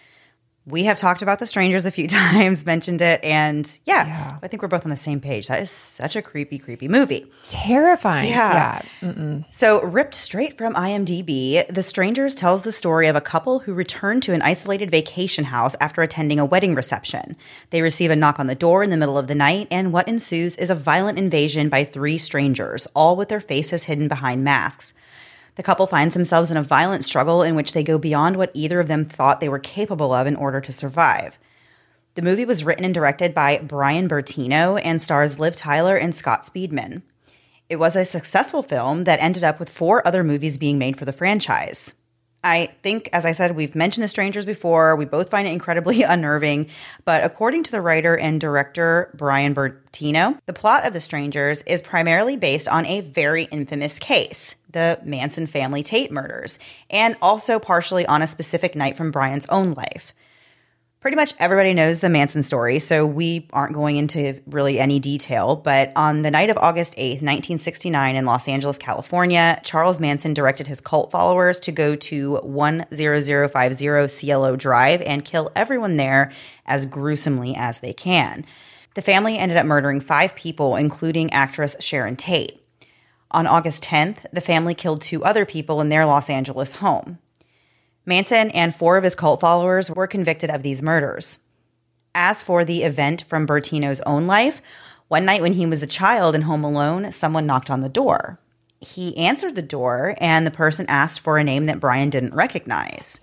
We have talked about The Strangers a few times, mentioned it, and yeah, Yeah. I think we're both on the same page. That is such a creepy, creepy movie. Terrifying. Yeah. Yeah. So, ripped straight from IMDb, The Strangers tells the story of a couple who return to an isolated vacation house after attending a wedding reception. They receive a knock on the door in the middle of the night, and what ensues is a violent invasion by three strangers, all with their faces hidden behind masks. The couple finds themselves in a violent struggle in which they go beyond what either of them thought they were capable of in order to survive. The movie was written and directed by Brian Bertino and stars Liv Tyler and Scott Speedman. It was a successful film that ended up with four other movies being made for the franchise. I think, as I said, we've mentioned The Strangers before. We both find it incredibly unnerving. But according to the writer and director Brian Bertino, the plot of The Strangers is primarily based on a very infamous case, the Manson family Tate murders, and also partially on a specific night from Brian's own life. Pretty much everybody knows the Manson story, so we aren't going into really any detail. But on the night of August 8th, 1969, in Los Angeles, California, Charles Manson directed his cult followers to go to 10050 Cielo Drive and kill everyone there as gruesomely as they can. The family ended up murdering five people, including actress Sharon Tate. On August 10th, the family killed two other people in their Los Angeles home. Manson and four of his cult followers were convicted of these murders. As for the event from Bertino's own life, one night when he was a child and home alone, someone knocked on the door. He answered the door, and the person asked for a name that Brian didn't recognize.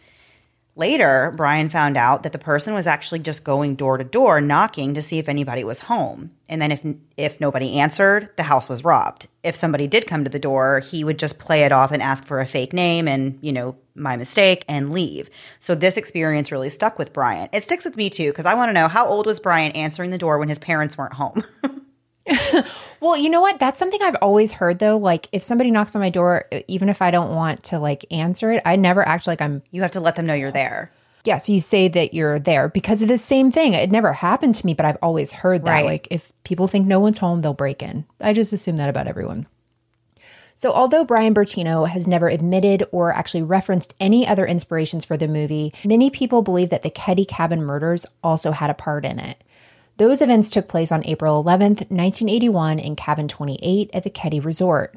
Later, Brian found out that the person was actually just going door to door knocking to see if anybody was home. And then if if nobody answered, the house was robbed. If somebody did come to the door, he would just play it off and ask for a fake name and, you know, my mistake and leave. So this experience really stuck with Brian. It sticks with me too because I want to know how old was Brian answering the door when his parents weren't home? Well, you know what? That's something I've always heard though. Like if somebody knocks on my door, even if I don't want to like answer it, I never act like I'm you have to let them know you're there. yeah, so you say that you're there because of the same thing. It never happened to me, but I've always heard that. Right. Like if people think no one's home, they'll break in. I just assume that about everyone. So, although Brian Bertino has never admitted or actually referenced any other inspirations for the movie, many people believe that the Keddie Cabin murders also had a part in it. Those events took place on April 11, 1981, in Cabin 28 at the Keddie Resort.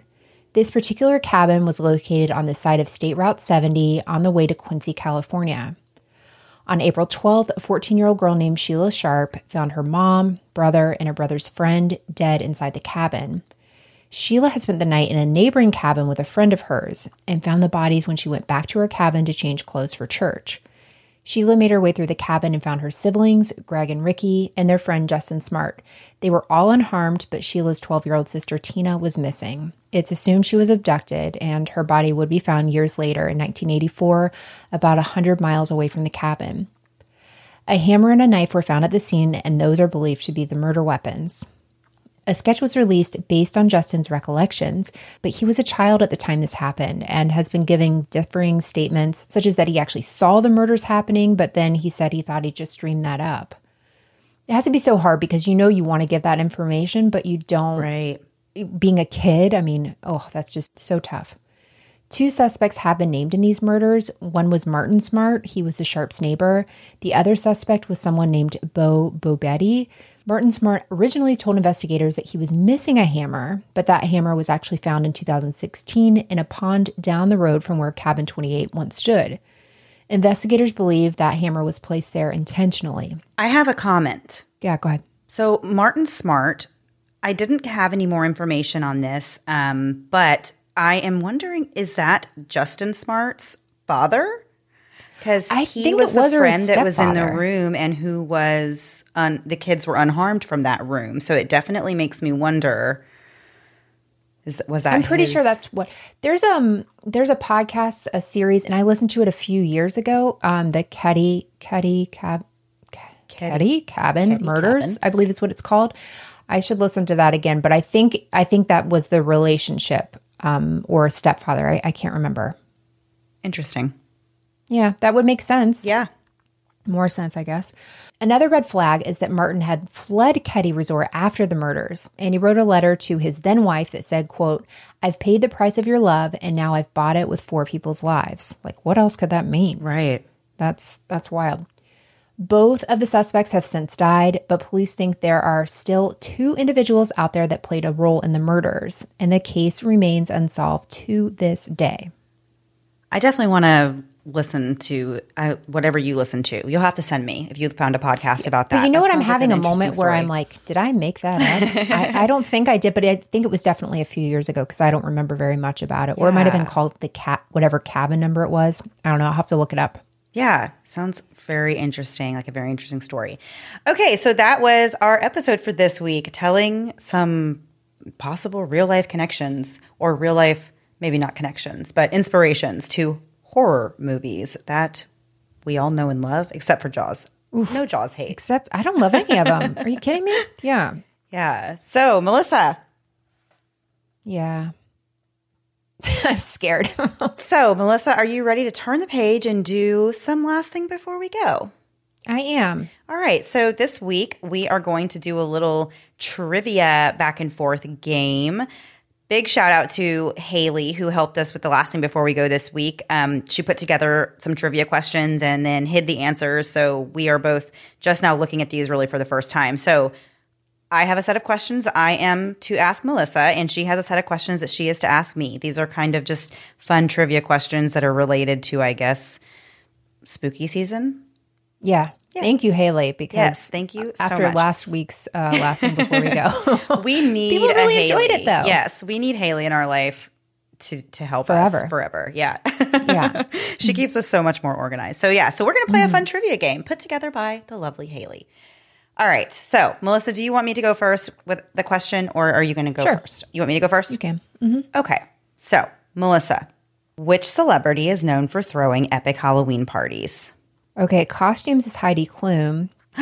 This particular cabin was located on the side of State Route 70 on the way to Quincy, California. On April 12th, a 14 year old girl named Sheila Sharp found her mom, brother, and her brother's friend dead inside the cabin. Sheila had spent the night in a neighboring cabin with a friend of hers and found the bodies when she went back to her cabin to change clothes for church. Sheila made her way through the cabin and found her siblings, Greg and Ricky, and their friend Justin Smart. They were all unharmed, but Sheila's 12 year old sister Tina was missing. It's assumed she was abducted, and her body would be found years later in 1984, about 100 miles away from the cabin. A hammer and a knife were found at the scene, and those are believed to be the murder weapons. A sketch was released based on Justin's recollections, but he was a child at the time this happened and has been giving differing statements, such as that he actually saw the murders happening, but then he said he thought he just dreamed that up. It has to be so hard because you know you want to give that information, but you don't. Right. Being a kid, I mean, oh, that's just so tough. Two suspects have been named in these murders. One was Martin Smart, he was the Sharp's neighbor. The other suspect was someone named Bo Boubede. Martin Smart originally told investigators that he was missing a hammer, but that hammer was actually found in 2016 in a pond down the road from where Cabin 28 once stood. Investigators believe that hammer was placed there intentionally. I have a comment. Yeah, go ahead. So, Martin Smart, I didn't have any more information on this, um, but I am wondering is that Justin Smart's father? Because I he think was it the was friend that was in the room and who was, un- the kids were unharmed from that room. So it definitely makes me wonder. Is, was that I'm pretty his- sure that's what there's um there's a podcast a series and I listened to it a few years ago um the Keddie Keddie Cab Keddie Cabin Murders Cabin. I believe is what it's called. I should listen to that again, but I think I think that was the relationship um or stepfather. I, I can't remember. interesting. Yeah, that would make sense. Yeah. More sense, I guess. Another red flag is that Martin had fled Keddie Resort after the murders, and he wrote a letter to his then wife that said, quote, I've paid the price of your love, and now I've bought it with four people's lives. Like, what else could that mean? Right. That's that's wild. Both of the suspects have since died, but police think there are still two individuals out there that played a role in the murders, and the case remains unsolved to this day. I definitely want to listen to uh, whatever you listen to. You'll have to send me if you found a podcast about that. But you know That what? I'm sounds like having a moment where story. I'm like, did I make that up? I, I don't think I did, but I think it was definitely a few years ago because I don't remember very much about it. Or it might have been called the cat, whatever cabin number it was. I don't know. I'll have to look it up. Yeah, sounds very interesting, like a very interesting story. Okay, so that was our episode for this week, telling some possible real life connections or real life, maybe not connections, but inspirations to horror movies that we all know and love, except for Jaws. No Jaws hate. Except I don't love any of them. Are you kidding me? Yeah. Yeah. So, Melissa. Yeah. I'm scared. So, Melissa, are you ready to turn the page and do some last thing before we go? I am. All right. So this week we are going to do a little trivia back and forth game. Big shout out to Haley who helped us with the last thing before we go this week. Um, she put together some trivia questions and then hid the answers. So we are both just now looking at these really for the first time. So I have a set of questions I am to ask Melissa, and she has a set of questions that she is to ask me. These are kind of just fun trivia questions that are related to, I guess, spooky season. Yeah. Thank you, Haley, because Yes, thank you so after much. last week's uh, last thing before we go. We need People really enjoyed it, though. Yes, we need Haley in our life to to help Forever. us forever. Yeah, Yeah. she keeps us so much more organized. So yeah, so we're gonna play Mm-hmm. a fun trivia game put together by the lovely Haley. All right, so Melissa, do you want me to go first with the question, or are you going to go Sure. first? You want me to go first? You can. Okay, so Melissa, which celebrity is known for throwing epic Halloween parties? Okay, costumes is Heidi Klum.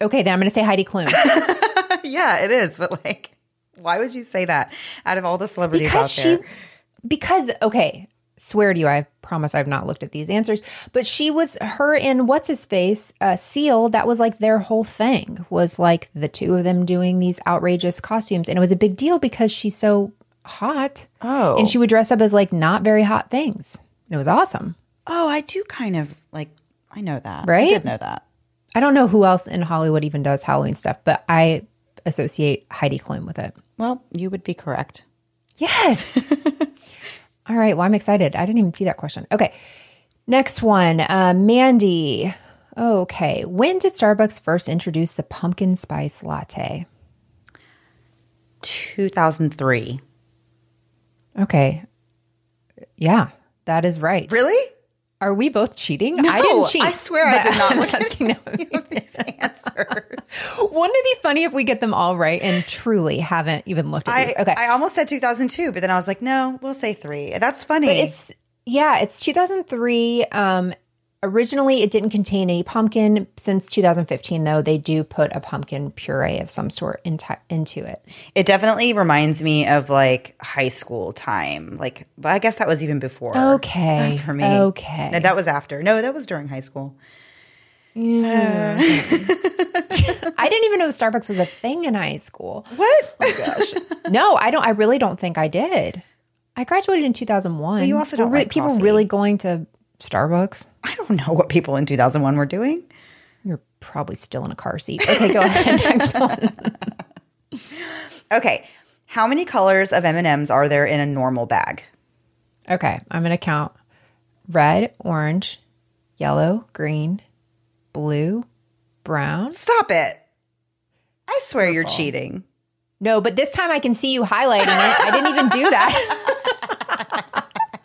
okay, then I'm going to say Heidi Klum. yeah, it is, but like, why would you say that out of all the celebrities because out she there? because okay swear to you i promise i've not looked at these answers but she was her in what's his face uh, seal that was like their whole thing was like the two of them doing these outrageous costumes and it was a big deal because she's so hot Oh. and she would dress up as like not very hot things and it was awesome Oh, I do kind of like. I know that. Right? I did know that. I don't know who else in Hollywood even does Halloween stuff, but I associate Heidi Klum with it. Well, you would be correct. Yes. All right. Well, I'm excited. I didn't even see that question. Okay. Next one. Uh, Mandy. Okay. When did Starbucks first introduce the pumpkin spice latte? 2003. Okay. Yeah, that is right. Really? Are we both cheating? No, I didn't cheat. I swear I did not I'm look at asking you these answers. Wouldn't it be funny if we get them all right and truly haven't even looked at I, these? Okay. I almost said 2002, but then I was like, no, we'll say three. That's funny. But it's yeah, it's 2003. Um, originally, it didn't contain any pumpkin. Since 2015, though, they do put a pumpkin puree of some sort into into it. It definitely reminds me of like high school time. Like, but I guess that was even before. Okay, For me. Okay, No, that was after. No, that was during high school. Yeah, I didn't even know Starbucks was a thing in high school. What? Oh my gosh. No, I don't. I really don't think I did. I graduated in 2001. you also don't Were like people coffee. really going to Starbucks. I don't know what people in 2001 were doing. You're probably still in a car seat. Okay, go ahead. Next one. Okay. How many colors of M&Ms are there in a normal bag? Okay, I'm going to count red, orange, yellow, green, blue, brown. Stop it. I swear you're cheating. No, but this time I can see you highlighting it. I didn't even do that.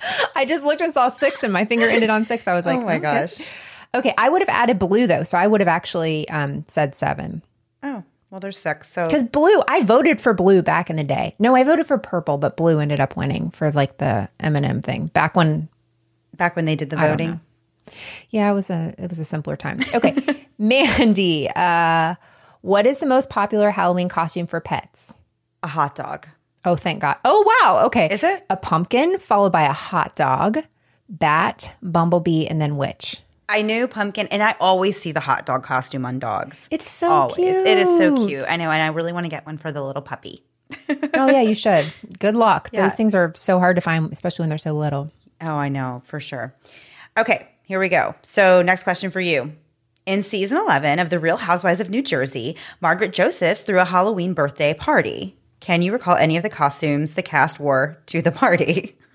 I just looked and saw six and my finger ended on six. I was like, oh my okay. gosh. Okay, I would have added blue though. So I would have actually um, said seven. Oh, well, there's six. So Because blue, I voted for blue back in the day. No, I voted for purple, but blue ended up winning for like the M and M thing back when. back when they did the voting. Yeah, it was a it was a simpler time. Okay, Mandy, uh, what is the most popular Halloween costume for pets? A hot dog. Oh, thank God. Oh, wow. Okay, Is it? a pumpkin followed by a hot dog, bat, bumblebee, and then witch? I knew pumpkin, and I always see the hot dog costume on dogs. It's so always. cute. It is so cute. I know, and I really want to get one for the little puppy. oh yeah, you should. Good luck. Yeah. Those things are so hard to find, especially when they're so little. Oh, I know for sure. Okay, here we go. So, next question for you. In season 11 of The Real Housewives of New Jersey, Margaret Josephs threw a Halloween birthday party. Can you recall any of the costumes the cast wore to the party?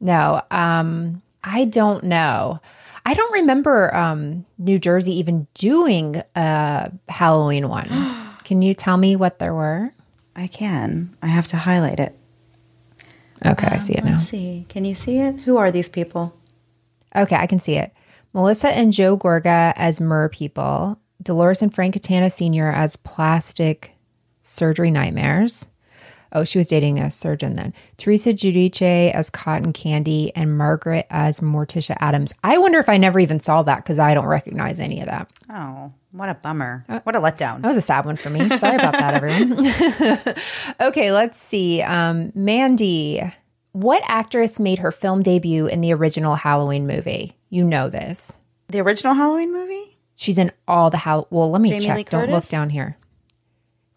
No, um, I don't know. I don't remember um, New Jersey even doing a Halloween one. Can you tell me what there were? I can. I have to highlight it. Okay, I see it now. Let's see. Can you see it? Who are these people? Okay, I can see it. Melissa and Joe Gorga as Mer people, Dolores and Frank Catania Sr. as plastic surgery nightmares. Oh, she was dating a surgeon then. Teresa Giudice as Cotton Candy and Margaret as Morticia Addams. I wonder if I never even saw that because I don't recognize any of that. Oh, what a bummer. What a letdown. That was a sad one for me. Sorry about that, everyone. okay, let's see. Um, Mandy, what actress made her film debut in the original Halloween movie? You know this. The original Halloween movie? She's in all the Hall. Well, let me Jamie check. Don't look down here.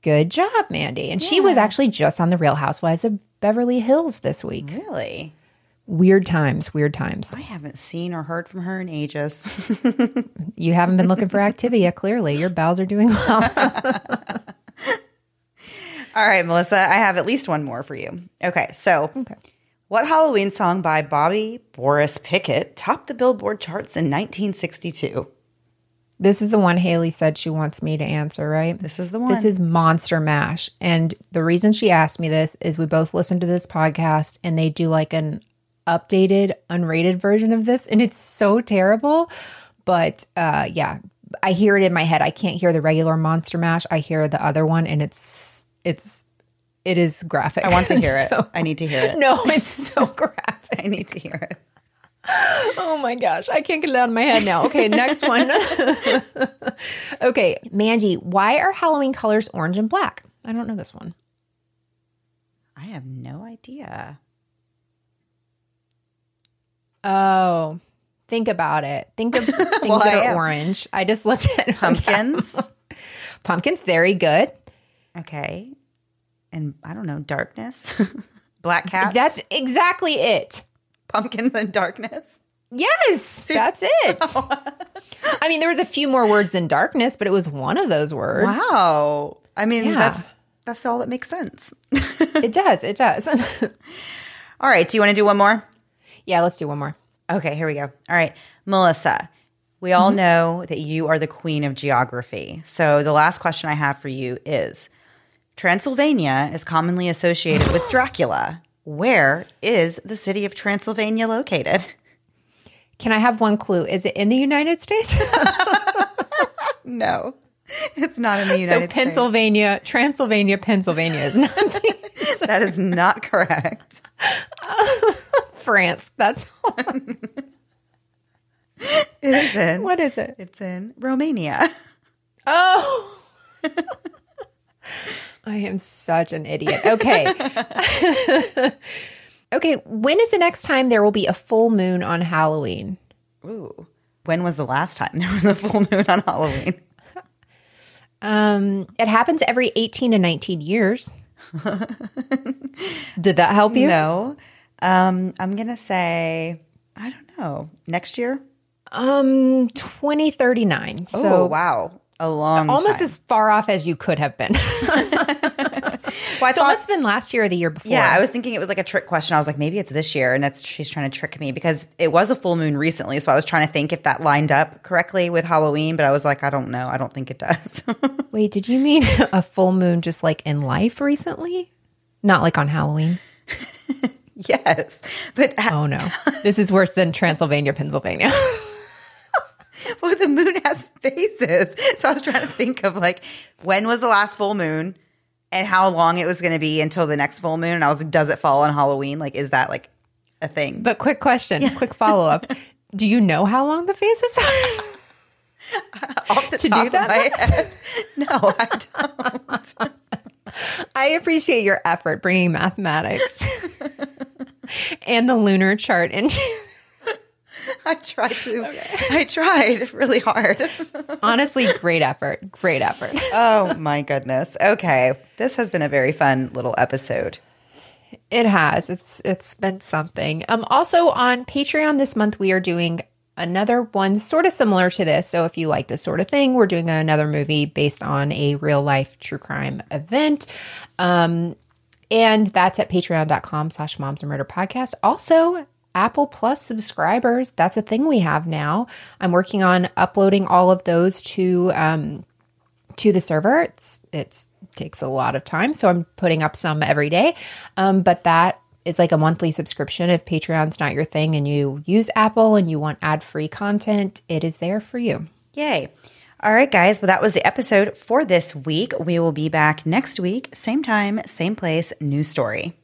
Good job, Mandy. And she was actually just on the Real Housewives of Beverly Hills this week. Really? Weird times, weird times. I haven't seen or heard from her in ages. You haven't been looking for Activia, clearly. Your bowels are doing well. All right, Melissa, I have at least one more for you. Okay, so Okay. what Halloween song by Bobby Boris Pickett topped the Billboard charts in 1962? This is the one Haley said she wants me to answer, right? This is the one. This is Monster Mash. And the reason she asked me this is we both listen to this podcast and they do like an updated, unrated version of this. And it's so terrible. But uh, yeah, I hear it in my head. I can't hear the regular Monster Mash. I hear the other one and it's, it's, it is graphic. I want to hear it. So- I need to hear it. no, it's so graphic. I need to hear it. Oh my gosh, I can't get it out of my head now. Okay, next one. okay, Mandy, why are Halloween colors orange and black? I don't know this one. I have no idea. Oh, think about it. Think of things Well, that are am. orange. I just looked at Pumpkins. Pumpkins, very good. okay. And I don't know, darkness. Black cats. That's exactly it. Pumpkins and darkness. Yes, that's it. I mean, there was a few more words than darkness, but it was one of those words. Wow. I mean, Yeah. that's that's all that makes sense. It does. It does. all right. Do you want to do one more? yeah, let's do one more. Okay, here we go. All right, Melissa. We all mm-hmm. know that you are the queen of geography. So the last question I have for you is Transylvania is commonly associated with Dracula. Where is the city of Transylvania located? Can I have one clue? Is it in the United States? No. It's not in the United States. So Pennsylvania, Transylvania, Pennsylvania is not That is not correct. France. That's It is in what is it? It's in Romania. Oh. I am such an idiot. Okay. okay. When is the next time there will be a full moon on Halloween? Ooh. When was the last time there was a full moon on Halloween? Um, it happens every 18 to 19 years. Did that help you? No. Um, I'm going to say, I don't know, next year? Um, 2039. oh, So wow. A long almost time. as far off as you could have been. Well, I So it must have been last year or the year before. yeah, I was thinking it was like a trick question. I was like, maybe it's this year, and that's she's trying to trick me because it was a full moon recently. So I was trying to think if that lined up correctly with Halloween, but I was like, I don't know. I don't think it does. Wait, did you mean a full moon just like in life recently? Not like on Halloween. yes, but Oh no. this is worse than Transylvania, Pennsylvania. well, the moon has phases. So I was trying to think of like when was the last full moon and how long it was going to be until the next full moon. And I was like, does it fall on Halloween? Like, is that like a thing? but quick question, quick follow up. Do you know how long the phases are? Off the to do top of that my head, no, I don't. I appreciate your effort bringing mathematics and the lunar chart and I tried to. I tried really hard. honestly great effort. Great effort. oh my goodness. Okay, this has been a very fun little episode. It has. It's it's been something. Um also on Patreon this month we are doing another one sort of similar to this. So if you like this sort of thing, we're doing another movie based on a real life true crime event. Um and that's at patreon.com slash moms and murder podcast. Also, Apple Plus subscribers, that's a thing we have now. I'm working on uploading all of those to um to the server. It's it's takes a lot of time, so I'm putting up some every day. Um, but that is like a monthly subscription. If Patreon's not your thing and you use Apple and you want ad free content, it is there for you. Yay. All right, guys. Well, that was the episode for this week. We will be back next week, same time, same place, new story.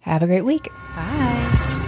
Have a great week. Bye.